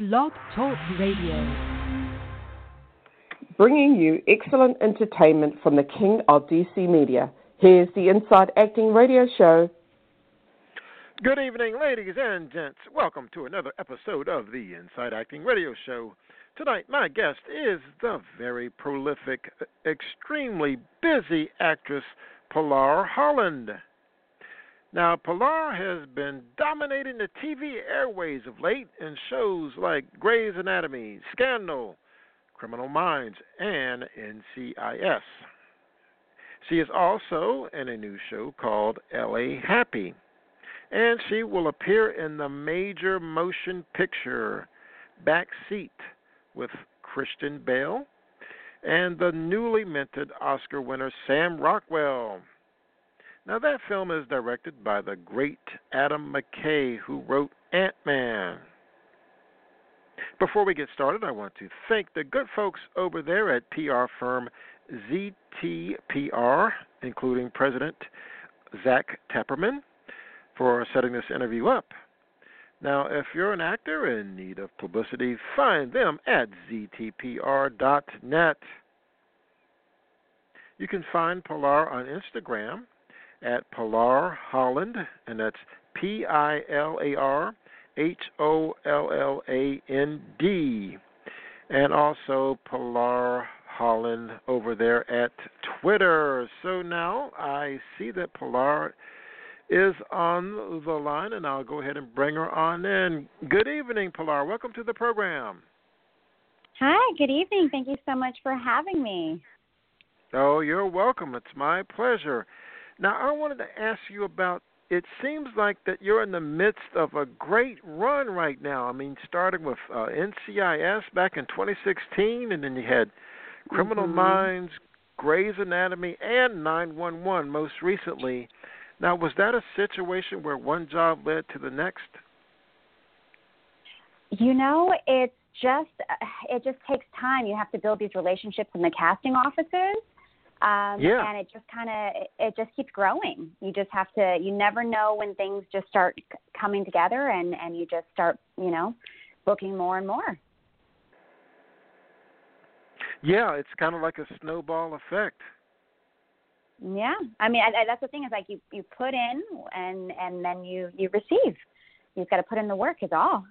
Blog Talk Radio. Bringing you excellent entertainment from the king of DC media. Here's the Inside Acting Radio Show. Good evening, ladies and gents. Welcome to another episode of the Inside Acting Radio Show. Tonight, my guest is the very prolific, extremely busy actress Pilar Holland. Now, Pilar has been dominating the TV airways of late in shows like Grey's Anatomy, Scandal, Criminal Minds, and NCIS. She is also in a new show called LA Happy, and she will appear in the major motion picture Backseat with Christian Bale and the newly minted Oscar winner Sam Rockwell. Now, that film is directed by the great Adam McKay, who wrote Ant Man. Before we get started, I want to thank the good folks over there at PR firm ZTPR, including President Zach Tepperman, for setting this interview up. Now, if you're an actor in need of publicity, find them at ztpr.net. You can find Pilar on Instagram at Pilar Holland, and that's P I L A R H O L L A N D, and also Pilar Holland over there at Twitter. So now I see that Pilar is on the line, and I'll go ahead and bring her on in. Good evening, Pilar. Welcome to the program. Hi, good evening. Thank you so much for having me. Oh, you're welcome. It's my pleasure. Now, I wanted to ask you about it seems like that you're in the midst of a great run right now. I mean, starting with uh, NCIS back in 2016, and then you had Criminal mm-hmm. Minds, Grey's Anatomy, and 911 most recently. Now, was that a situation where one job led to the next? You know, it's just it just takes time. You have to build these relationships in the casting offices um, yeah. And it just kind of it just keeps growing. You just have to. You never know when things just start coming together, and and you just start you know booking more and more. Yeah, it's kind of like a snowball effect. Yeah, I mean I, I, that's the thing is like you you put in and and then you you receive. You've got to put in the work. Is all.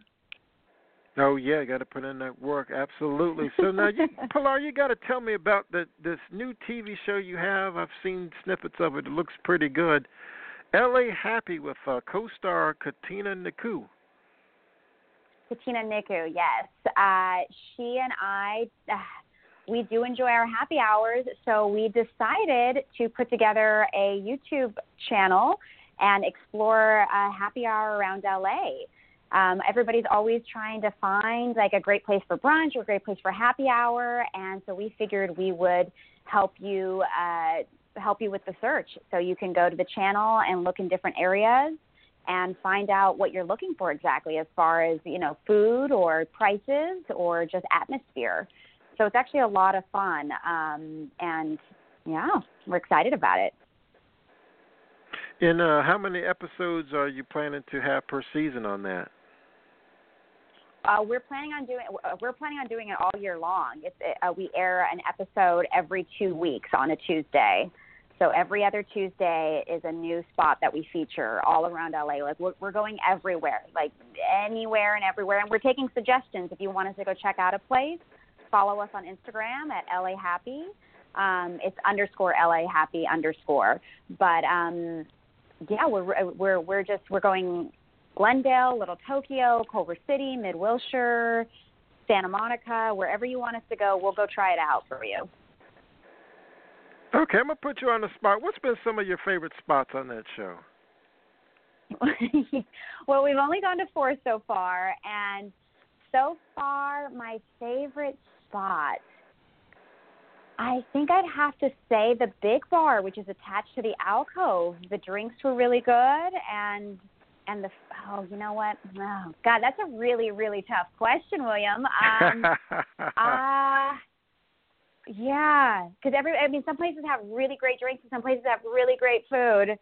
Oh yeah, got to put in that work. Absolutely. So now, you, Pilar, you got to tell me about the this new TV show you have. I've seen snippets of it. It looks pretty good. L.A. Happy with uh, co-star Katina Niku. Katina Niku, yes. Uh, she and I, uh, we do enjoy our happy hours, so we decided to put together a YouTube channel and explore a happy hour around LA um, everybody's always trying to find like a great place for brunch or a great place for happy hour, and so we figured we would help you uh, help you with the search. So you can go to the channel and look in different areas and find out what you're looking for exactly as far as you know food or prices or just atmosphere. So it's actually a lot of fun, um, and yeah, we're excited about it. And uh, how many episodes are you planning to have per season on that? Uh, we're planning on doing uh, we're planning on doing it all year long. It's uh, we air an episode every two weeks on a Tuesday. So every other Tuesday is a new spot that we feature all around LA. Like we're, we're going everywhere, like anywhere and everywhere. And we're taking suggestions. If you want us to go check out a place, follow us on Instagram at LA Happy. Um, it's underscore LA Happy underscore. But um, yeah, we're we're we're just we're going Glendale, Little Tokyo, Culver City, Mid Wilshire, Santa Monica, wherever you want us to go, we'll go try it out for you. Okay, I'm gonna put you on the spot. What's been some of your favorite spots on that show? well, we've only gone to four so far, and so far, my favorite spot. I think I'd have to say the big bar, which is attached to the alcove. The drinks were really good, and and the oh, you know what? Oh God, that's a really really tough question, William. Um, uh, yeah, because every I mean, some places have really great drinks and some places have really great food.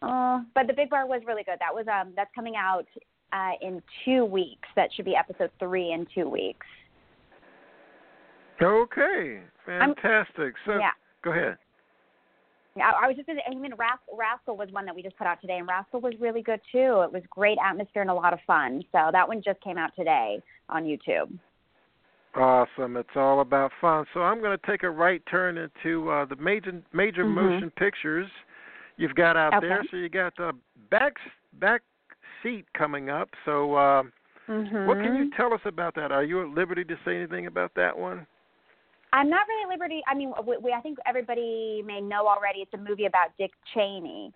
Uh, but the Big Bar was really good. That was um that's coming out uh, in two weeks. That should be episode three in two weeks. Okay, fantastic. I'm, so yeah. go ahead. I, I was just going to. I mean, Rascal, Rascal was one that we just put out today, and Rascal was really good too. It was great atmosphere and a lot of fun. So that one just came out today on YouTube. Awesome! It's all about fun. So I'm going to take a right turn into uh, the major major mm-hmm. motion pictures you've got out okay. there. So you got the back back seat coming up. So uh, mm-hmm. what can you tell us about that? Are you at liberty to say anything about that one? I'm not really liberty. I mean, we, we, I think everybody may know already. It's a movie about Dick Cheney.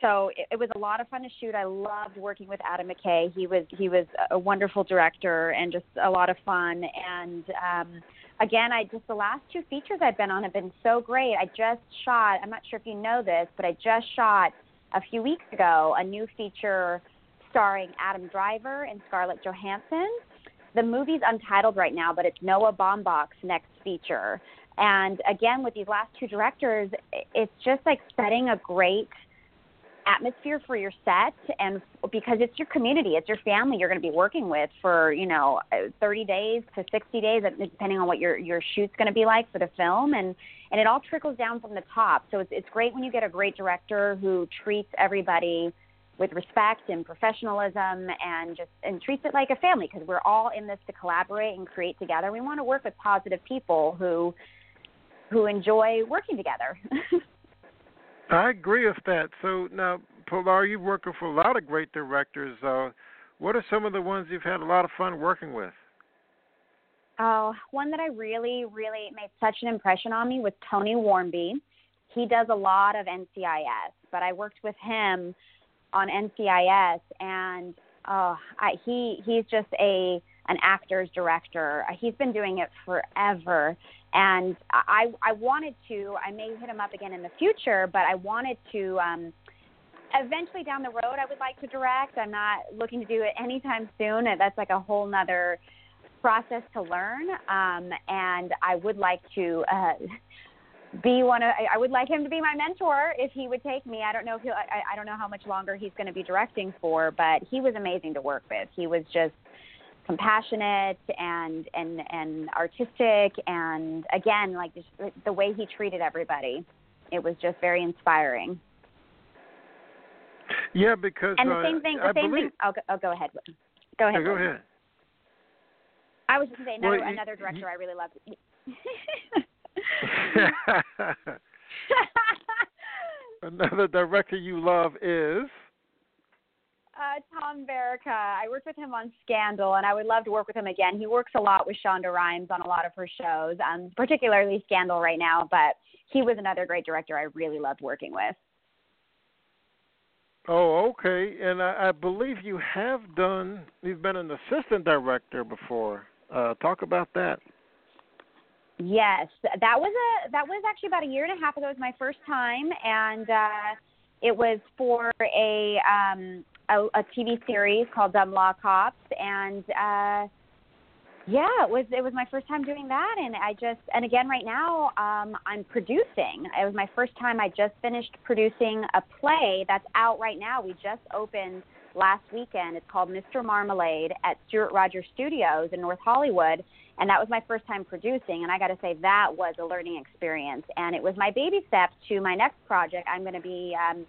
So it, it was a lot of fun to shoot. I loved working with Adam McKay. He was he was a wonderful director and just a lot of fun. And um, again, I just the last two features I've been on have been so great. I just shot. I'm not sure if you know this, but I just shot a few weeks ago a new feature starring Adam Driver and Scarlett Johansson the movie's untitled right now, but it's Noah Baumbach's next feature. And again, with these last two directors, it's just like setting a great atmosphere for your set and because it's your community it's your family you're going to be working with for you know 30 days to 60 days depending on what your your shoot's going to be like for the film and and it all trickles down from the top so it's it's great when you get a great director who treats everybody with respect and professionalism and just and treats it like a family because we're all in this to collaborate and create together. We want to work with positive people who who enjoy working together. I agree with that. So now, Pilar, you've worked with a lot of great directors. Uh, what are some of the ones you've had a lot of fun working with? Oh, one that I really, really made such an impression on me was Tony Wharmby. He does a lot of NCIS, but I worked with him on NCIS, and oh, I, he he's just a an actor's director. He's been doing it forever, and I I wanted to. I may hit him up again in the future, but I wanted to. um Eventually down the road, I would like to direct. I'm not looking to do it anytime soon. That's like a whole nother process to learn. Um, and I would like to uh, be one of I would like him to be my mentor if he would take me. I don't know if he'll I, I don't know how much longer he's going to be directing for, but he was amazing to work with. He was just compassionate and and and artistic and again like just the way he treated everybody. It was just very inspiring. Yeah, because and the uh, same thing. The I same believe... thing. I'll go, I'll go ahead. Go ahead. Go ahead. I was just saying another, well, another director you... I really loved. Another director you love is? Uh, Tom Verica. I worked with him on Scandal, and I would love to work with him again. He works a lot with Shonda Rhimes on a lot of her shows, um, particularly Scandal right now. But he was another great director I really loved working with. Oh, okay. And I, I believe you have done. You've been an assistant director before. Uh, talk about that. Yes, that was a that was actually about a year and a half ago. It was my first time, and uh, it was for a um, a, a TV series called Dumb Law Cops, and uh, yeah, it was it was my first time doing that, and I just and again right now um, I'm producing. It was my first time. I just finished producing a play that's out right now. We just opened last weekend. It's called Mr. Marmalade at Stuart Rogers Studios in North Hollywood and that was my first time producing and i got to say that was a learning experience. And it was my baby steps to my next project. I'm going to be um,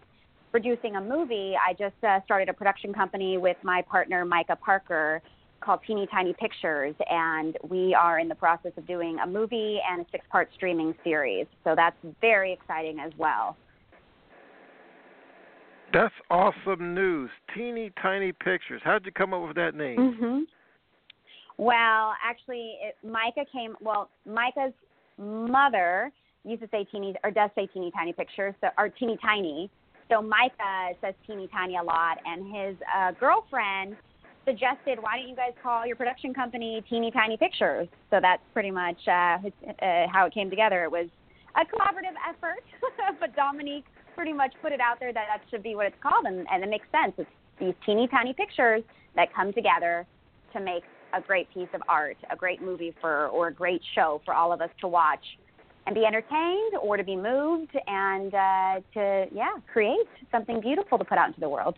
producing a movie. I just uh, started a production company with my partner micah parker called teeny tiny pictures. And we are in the process of doing a movie and a six part streaming series. So that's very exciting as well. That's awesome news. Teeny tiny pictures. How'd you come up with that name? Mm-hmm. Well, actually, it, Micah came. Well, Micah's mother used to say teeny or does say teeny tiny pictures, so or teeny tiny. So Micah says teeny tiny a lot, and his uh, girlfriend suggested, "Why don't you guys call your production company Teeny Tiny Pictures?" So that's pretty much uh, uh, how it came together. It was a collaborative effort, but Dominique pretty much put it out there that that should be what it's called, and, and it makes sense. It's these teeny tiny pictures that come together to make a great piece of art, a great movie for, or a great show for all of us to watch and be entertained or to be moved and uh, to, yeah, create something beautiful to put out into the world.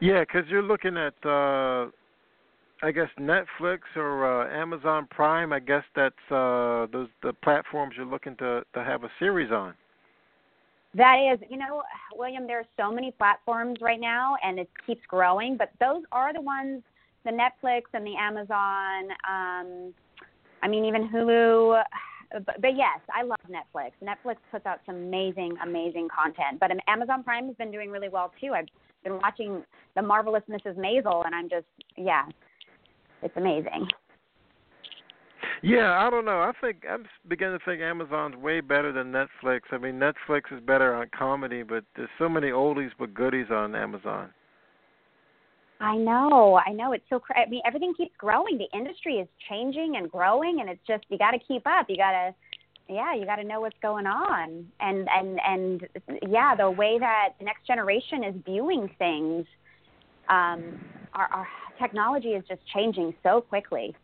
Yeah, because you're looking at, uh, I guess Netflix or uh, Amazon Prime. I guess that's uh, those the platforms you're looking to to have a series on. That is, you know, William. There are so many platforms right now, and it keeps growing. But those are the ones, the Netflix and the Amazon. Um, I mean, even Hulu. But, but yes, I love Netflix. Netflix puts out some amazing, amazing content. But Amazon Prime has been doing really well too. I've been watching The Marvelous Mrs. Maisel, and I'm just, yeah, it's amazing. Yeah, I don't know. I think I'm beginning to think Amazon's way better than Netflix. I mean, Netflix is better on comedy, but there's so many oldies but goodies on Amazon. I know, I know. It's so. Cra- I mean, everything keeps growing. The industry is changing and growing, and it's just you got to keep up. You got to, yeah, you got to know what's going on, and and and yeah, the way that the next generation is viewing things, um, our, our technology is just changing so quickly.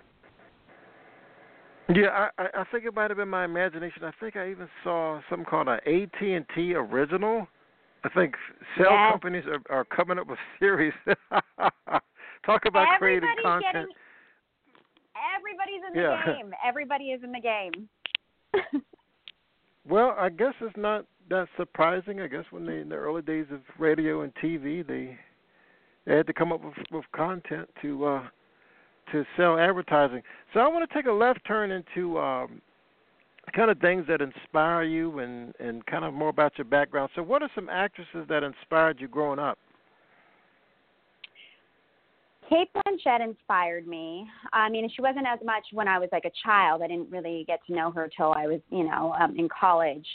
Yeah, I I think it might have been my imagination. I think I even saw something called a AT and T original. I think cell yes. companies are, are coming up with series. Talk about Everybody's creating content. Getting, everybody's in the Yeah. game. Everybody is in the game. Well, I guess it's not that surprising. I guess when they in the early days of radio and TV, they they had to come up with with content to uh to sell advertising. So I want to take a left turn into um kind of things that inspire you and and kind of more about your background. So what are some actresses that inspired you growing up? Cate Blanchett inspired me. I mean, she wasn't as much when I was like a child. I didn't really get to know her till I was, you know, um, in college.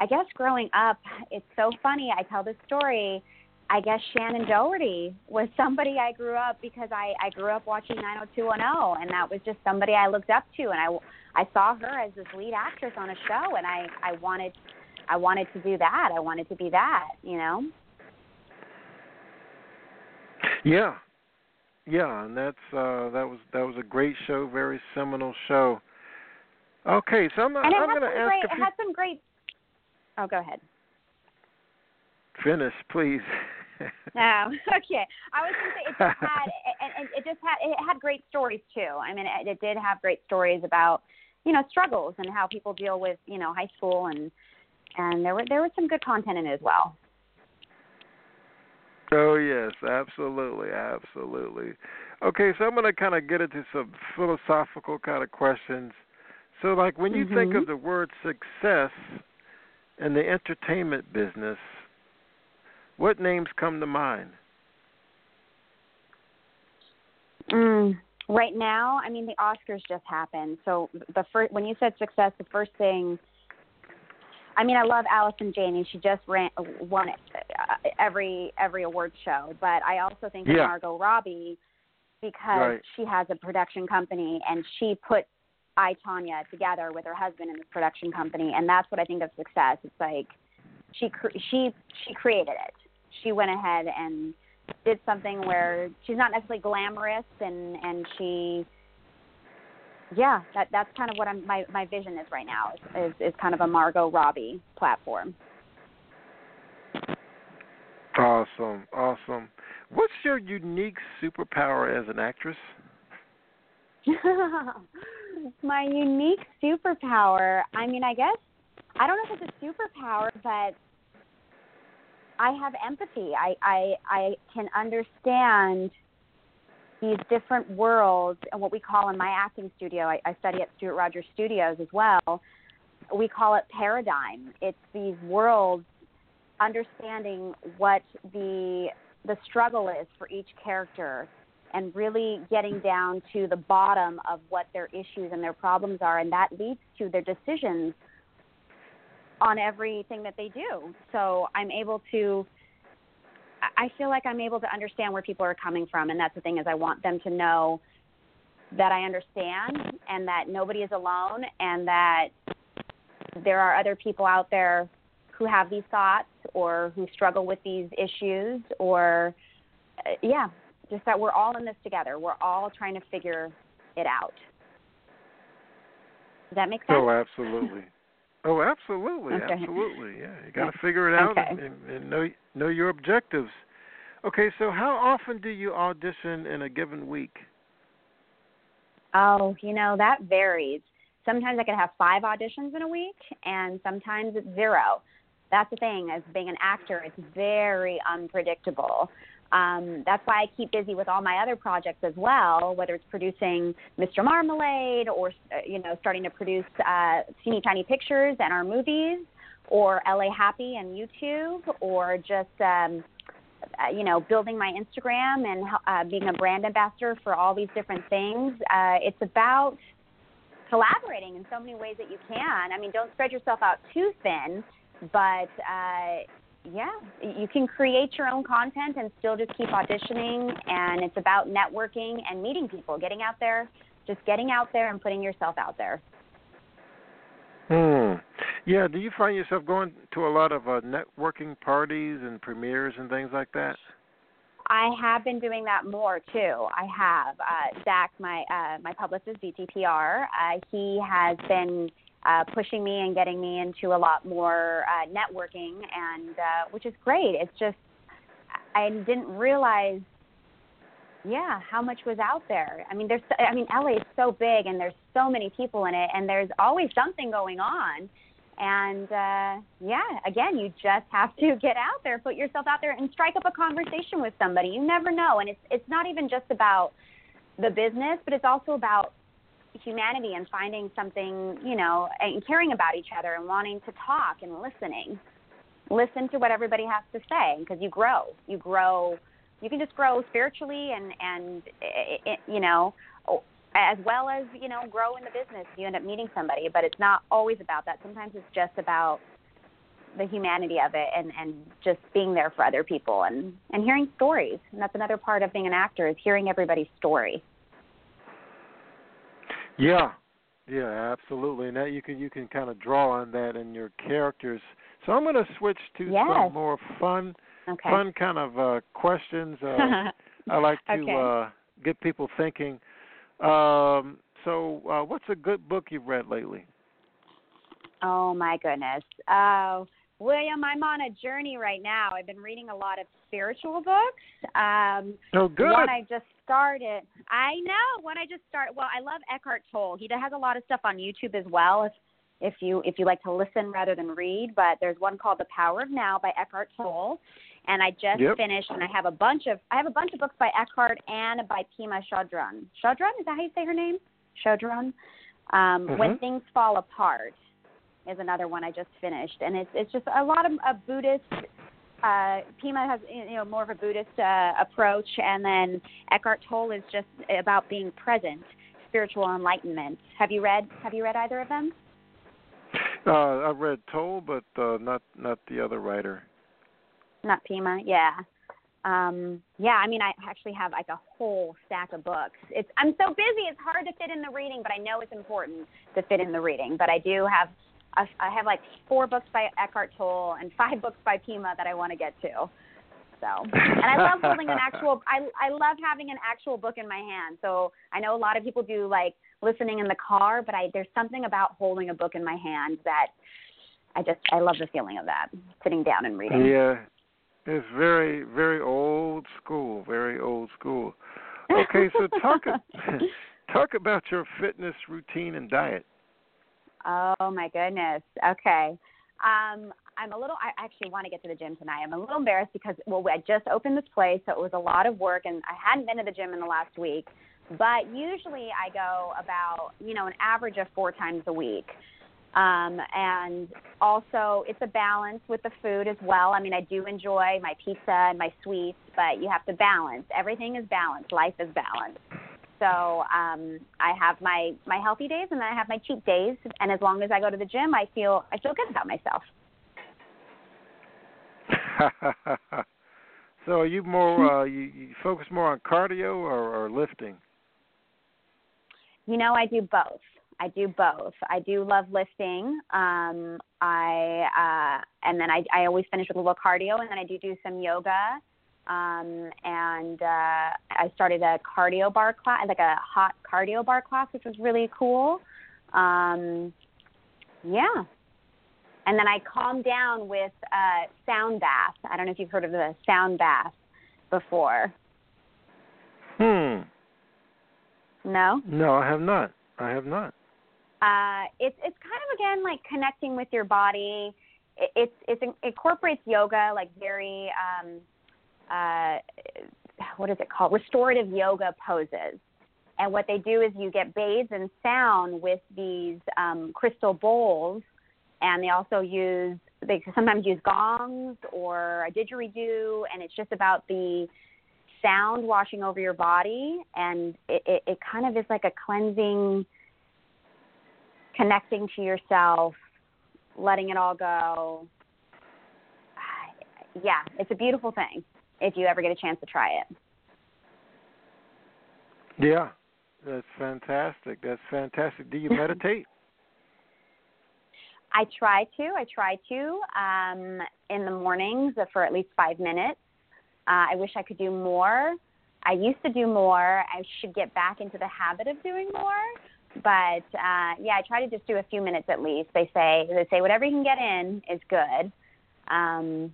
I guess growing up, it's so funny. I tell this story. I guess Shannen Doherty was somebody I grew up because I I grew up watching 90210, and that was just somebody I looked up to, and I I saw her as this lead actress on a show, and I I wanted I wanted to do that. I wanted to be that, you know. Yeah, yeah, and that's uh that was that was a great show, very seminal show. Okay, so I'm I'm going to ask great. a It few. had some great. Oh, go ahead. Finish, please. No, okay. I was going to say it just had, and, and it just had, it had great stories too. I mean, it, it did have great stories about, you know, struggles and how people deal with, you know, high school and, and there were there was some good content in it as well. Oh yes, absolutely, absolutely. Okay, so I'm going to kind of get into some philosophical kind of questions. So, like when you think Mhm. of the word success in the entertainment business, what names come to mind? Mm, right now, I mean, the Oscars just happened. So the first, when you said success, the first thing, I mean, I love Allison Janney. She just ran, won it, uh, every every award show. But I also think of Yeah. Margot Robbie because Right. she has a production company and she put I, Tonya together with her husband in this production company, and that's what I think of success. It's like she she she created it. She went ahead and did something where she's not necessarily glamorous and and she yeah that that's kind of what I'm my my vision is right now is is, is kind of a Margot Robbie platform. Awesome, awesome. What's your unique superpower as an actress? my unique superpower. I mean, I guess I don't know if it's a superpower, but I have empathy. I I I can understand these different worlds and what we call in my acting studio. I, I study at Stuart Rogers Studios as well. We call it paradigm. It's these worlds understanding what the the struggle is for each character and really getting down to the bottom of what their issues and their problems are and that leads to their decisions on everything that they do so i'm able to i feel like i'm able to understand where people are coming from and that's the thing is i want them to know that i understand and that nobody is alone and that there are other people out there who have these thoughts or who struggle with these issues or uh, yeah just that we're all in this together. We're all trying to figure it out. Does that make sense? Oh, absolutely. Oh, absolutely, Okay. absolutely. Yeah, you got to figure it out Okay. and, and, and know know your objectives. Okay, so how often do you audition in a given week? Oh, you know, that varies. Sometimes I could have five auditions in a week, and sometimes it's zero. That's the thing, as being an actor, it's very unpredictable. Um, that's why I keep busy with all my other projects as well, whether it's producing Mr. Marmalade or, uh, you know, starting to produce uh, Teeny Tiny Pictures and our movies, or LA Happy and YouTube, or just, um, uh, you know, building my Instagram and uh, being a brand ambassador for all these different things. Uh, it's about collaborating in so many ways that you can. I mean, don't spread yourself out too thin, but uh, yeah, you can create your own content and still just keep auditioning. And it's about networking and meeting people, getting out there, just getting out there and putting yourself out there. Hmm. Yeah. Do you find yourself going to a lot of uh, networking parties and premieres and things like that? I have been doing that more too. I have. Uh, Zach, my uh, my publicist, ZTPR, uh, he has been uh, pushing me and getting me into a lot more uh, networking, and uh, which is great. It's just I didn't realize, yeah, how much was out there. I mean, there's, I mean, LA is so big, and there's so many people in it, and there's always something going on. And uh, yeah, again, you just have to get out there, put yourself out there, and strike up a conversation with somebody. You never know, and it's it's not even just about the business, but it's also about humanity and finding something, you know, and caring about each other and wanting to talk and listening. Listen to what everybody has to say because you grow. You grow. You can just grow spiritually and and it, it, you know, as well as you know, grow in the business. You end up meeting somebody, but it's not always about that. Sometimes it's just about the humanity of it and and just being there for other people and and hearing stories. And that's another part of being an actor is hearing everybody's story. Yeah, yeah, absolutely. And that you can you can kind of draw on that in your characters. So I'm going to switch to yes. some more fun, okay. fun kind of uh, questions. Uh, I like to okay. uh, get people thinking. Um, so, uh, what's a good book you've read lately? Oh my goodness. Oh, William, I'm on a journey right now. I've been reading a lot of spiritual books. Um, oh, good. One I just started. I know. One I just started. Well, I love Eckhart Tolle. He has a lot of stuff on YouTube as well. If if you if you like to listen rather than read, but there's one called The Power of Now by Eckhart Tolle, and I just yep. finished. And I have a bunch of I have a bunch of books by Eckhart and by Pema Chodron. Chodron is that how you say her name? Chodron. Um, mm-hmm. When Things Fall Apart is another one I just finished, and it's it's just a lot of a Buddhist. Uh, Pema has you know more of a Buddhist uh, approach, and then Eckhart Tolle is just about being present, spiritual enlightenment. Have you read Have you read either of them? Uh, I've read Tolle, but uh, not not the other writer. Not Pema, yeah. Um, yeah, I mean, I actually have like a whole stack of books. It's I'm so busy; it's hard to fit in the reading, but I know it's important to fit in the reading. But I do have I have like four books by Eckhart Tolle and five books by Pema that I want to get to. So, and I love holding an actual. I I love having an actual book in my hand. So I know a lot of people do like listening in the car, but I there's something about holding a book in my hand that I just I love the feeling of that sitting down and reading. Yeah, it's very very old school, very old school. Okay, so talk talk about your fitness routine and diet. Oh my goodness. Okay. Um, I'm a little. I actually want to get to the gym tonight. I'm a little embarrassed because well, I just opened this place, so it was a lot of work, and I hadn't been to the gym in the last week. But usually, I go about you know an average of four times a week. Um, and also, it's a balance with the food as well. I mean, I do enjoy my pizza and my sweets, but you have to balance. Everything is balanced. Life is balanced. So um, I have my my healthy days, and then I have my cheat days. And as long as I go to the gym, I feel I feel good about myself. so are you more uh, you, you focus more on cardio or, or lifting? You know, I do both. I do both. I do love lifting. Um, I uh, and then I I always finish with a little cardio, and then I do do some yoga um, and uh, I started a cardio bar class, like a hot cardio bar class, which was really cool. Um, yeah. And then I calmed down with uh, sound bath. I don't know if you've heard of the sound bath. before? Hmm. No. No, I have not. I have not. Uh, it's it's kind of again like connecting with your body. It, it's it's it incorporates yoga like very um, uh, what is it called? Restorative yoga poses. And what they do is you get bathed in sound with these um, crystal bowls, and they also use they sometimes use gongs or a didgeridoo, and it's just about the sound washing over your body, and it, it, it kind of is like a cleansing connecting to yourself, letting it all go. Yeah, it's a beautiful thing if you ever get a chance to try it. Yeah, that's fantastic. That's fantastic. Do you meditate? I try to. I try to um, in the mornings for at least five minutes. Uh, I wish I could do more. I used to do more. I should get back into the habit of doing more. But uh, yeah, I try to just do a few minutes at least. They say they say whatever you can get in is good. Um,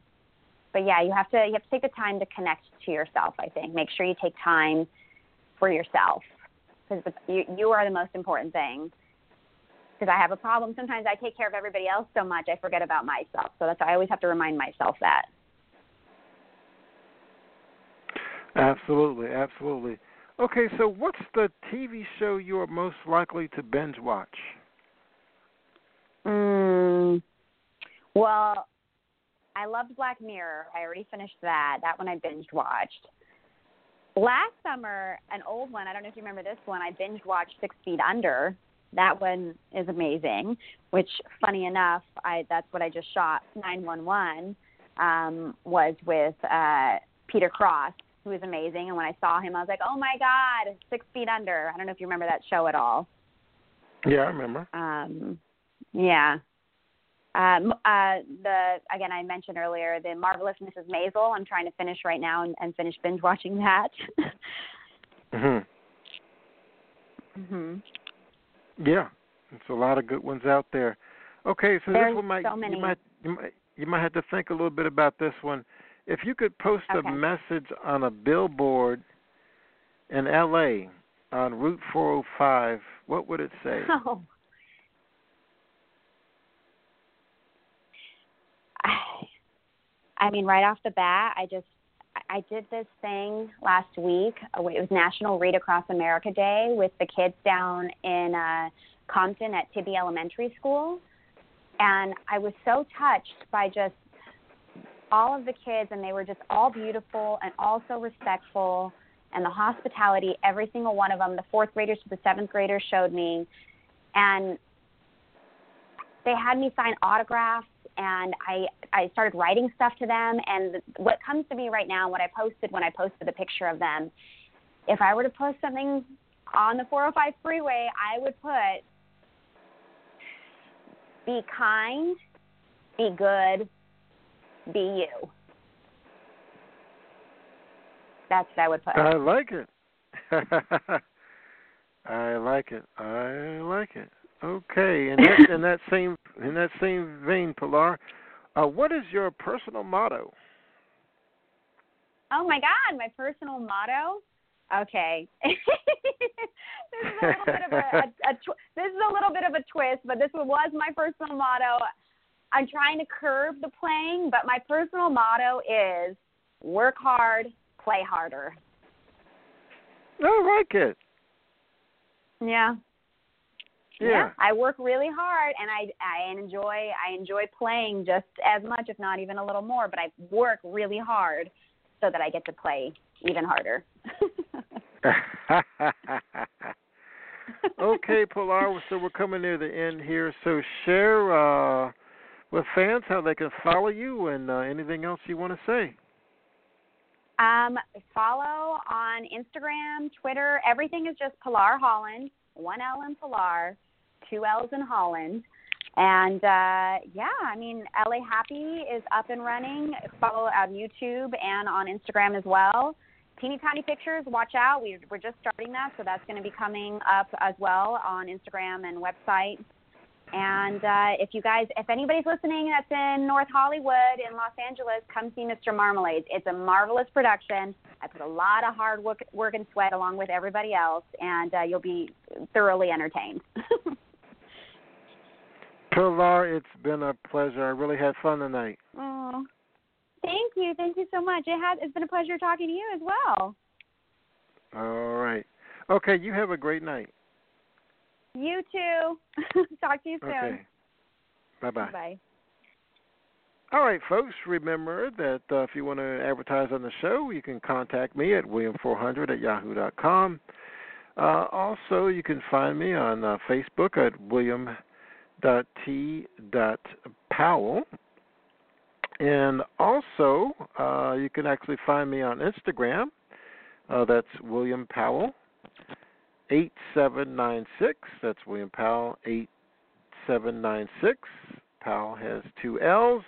but yeah, you have to you have to take the time to connect to yourself. I think make sure you take time for yourself because you you are the most important thing. Because I have a problem. Sometimes I take care of everybody else so much I forget about myself. So that's why I always have to remind myself that. Absolutely, absolutely. Okay, so what's the TV show you are most likely to binge watch? Mm, well, I loved Black Mirror. I already finished that. That one I binge watched. Last summer, an old one, I don't know if you remember this one, I binge watched Six Feet Under. That one is amazing, which funny enough, I that's what I just shot 911 um was with uh Peter Krause who was amazing. And when I saw him, I was like, oh my God, Six Feet Under. I don't know if you remember that show at all. Yeah, I remember. Um, yeah. Um, uh, the again, I mentioned earlier the marvelous Mrs. Maisel. I'm trying to finish right now and, and finish binge watching that. mhm. Mhm. Yeah, it's a lot of good ones out there. Okay, so There's this one might so many. you might you might you might have to think a little bit about this one. If you could post Okay. a message on a billboard in LA on Route 405, what would it say? Oh. I, I mean, right off the bat, I just I did this thing last week. Uh, It was National Read Across America Day with the kids down in uh, Compton at Tibby Elementary School, and I was so touched by just all of the kids, and they were just all beautiful and all so respectful, and the hospitality. Every single one of them, the fourth graders to the seventh graders, showed me, and they had me sign autographs and I I started writing stuff to them and what comes to me right now what I posted when I posted the picture of them if I were to post something on the 405 freeway I would put be kind be good be you that's what I would put I like it. I like it. I like it. Okay, and that in that same in that same vein, Pilar, uh, what is your personal motto? Oh my God, my personal motto. Okay, this is a little bit of a, a, a tw- this is a little bit of a twist, but this was my personal motto. I'm trying to curb the playing, but my personal motto is work hard, play harder. I like it. Yeah. Yeah. I work really hard and I I enjoy I enjoy playing just as much if not even a little more, but I work really hard so that I get to play even harder. okay, Pilar. So we're coming near the end here. So share uh, with fans how they can follow you and uh, anything else you want to say. Um, follow on Instagram, Twitter. Everything is just Pilar Holland. One L in Pilar, two L's in Holland. And uh, yeah, I mean, LA Happy is up and running. Follow on YouTube and on Instagram as well. Teeny Tiny Pictures, watch out. We, we're just starting that, so that's going to be coming up as well on Instagram and website. And uh, if you guys, if anybody's listening that's in North Hollywood in Los Angeles, come see Mr. Marmalade. It's a marvelous production. I put a lot of hard work, work and sweat along with everybody else, and uh, you'll be thoroughly entertained. Pilar, it's been a pleasure. I really had fun tonight. Oh, thank you, thank you so much. It has. It's been a pleasure talking to you as well. All right. Okay, you have a great night. You too. Talk to you soon. Okay. Bye bye. Bye. All right, folks. Remember that uh, if you want to advertise on the show, you can contact me at william400 at yahoo.com. Uh, also, you can find me on uh, Facebook at william.t.powell. And also, uh, you can actually find me on Instagram. Uh, that's William Powell. 8796. That's William Powell, 8796. Powell has two L's.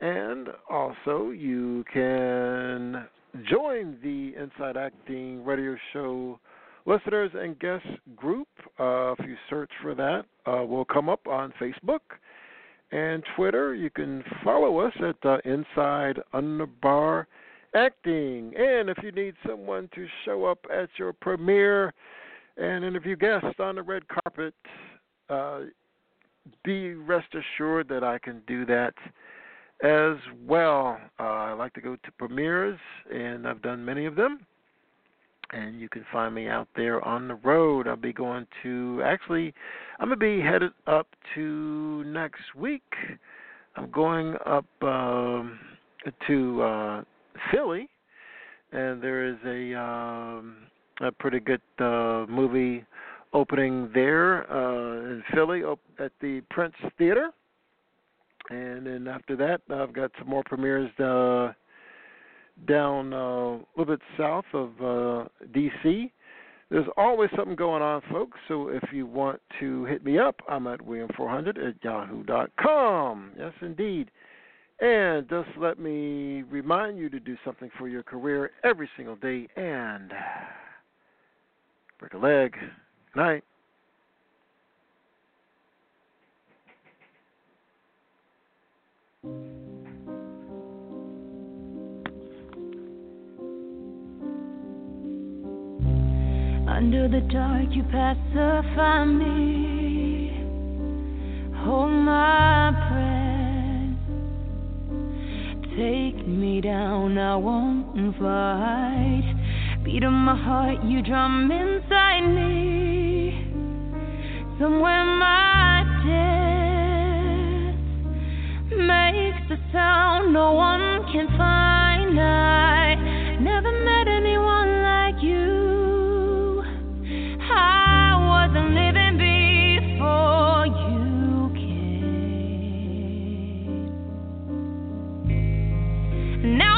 And also, you can join the Inside Acting Radio Show listeners and guest group. Uh, if you search for that, uh, will come up on Facebook and Twitter. You can follow us at uh, Inside Underbar acting. And if you need someone to show up at your premiere and interview guests on the red carpet, uh, be rest assured that I can do that as well. Uh, I like to go to premieres, and I've done many of them. And you can find me out there on the road. I'll be going to actually, I'm gonna be headed up to next week. I'm going up um, to uh, Philly, and there is a um, a pretty good uh, movie opening there uh, in Philly at the Prince Theater. And then after that, I've got some more premieres uh, down uh, a little bit south of uh, D.C. There's always something going on, folks. So if you want to hit me up, I'm at william400 at yahoo.com. Yes, indeed. And just let me remind you to do something for your career every single day and break a leg. Good night. The dark, you pacify me. Hold my breath. Take me down, I won't fight. Beat of my heart, you drum inside me. Somewhere my death makes a sound no one can find. I Now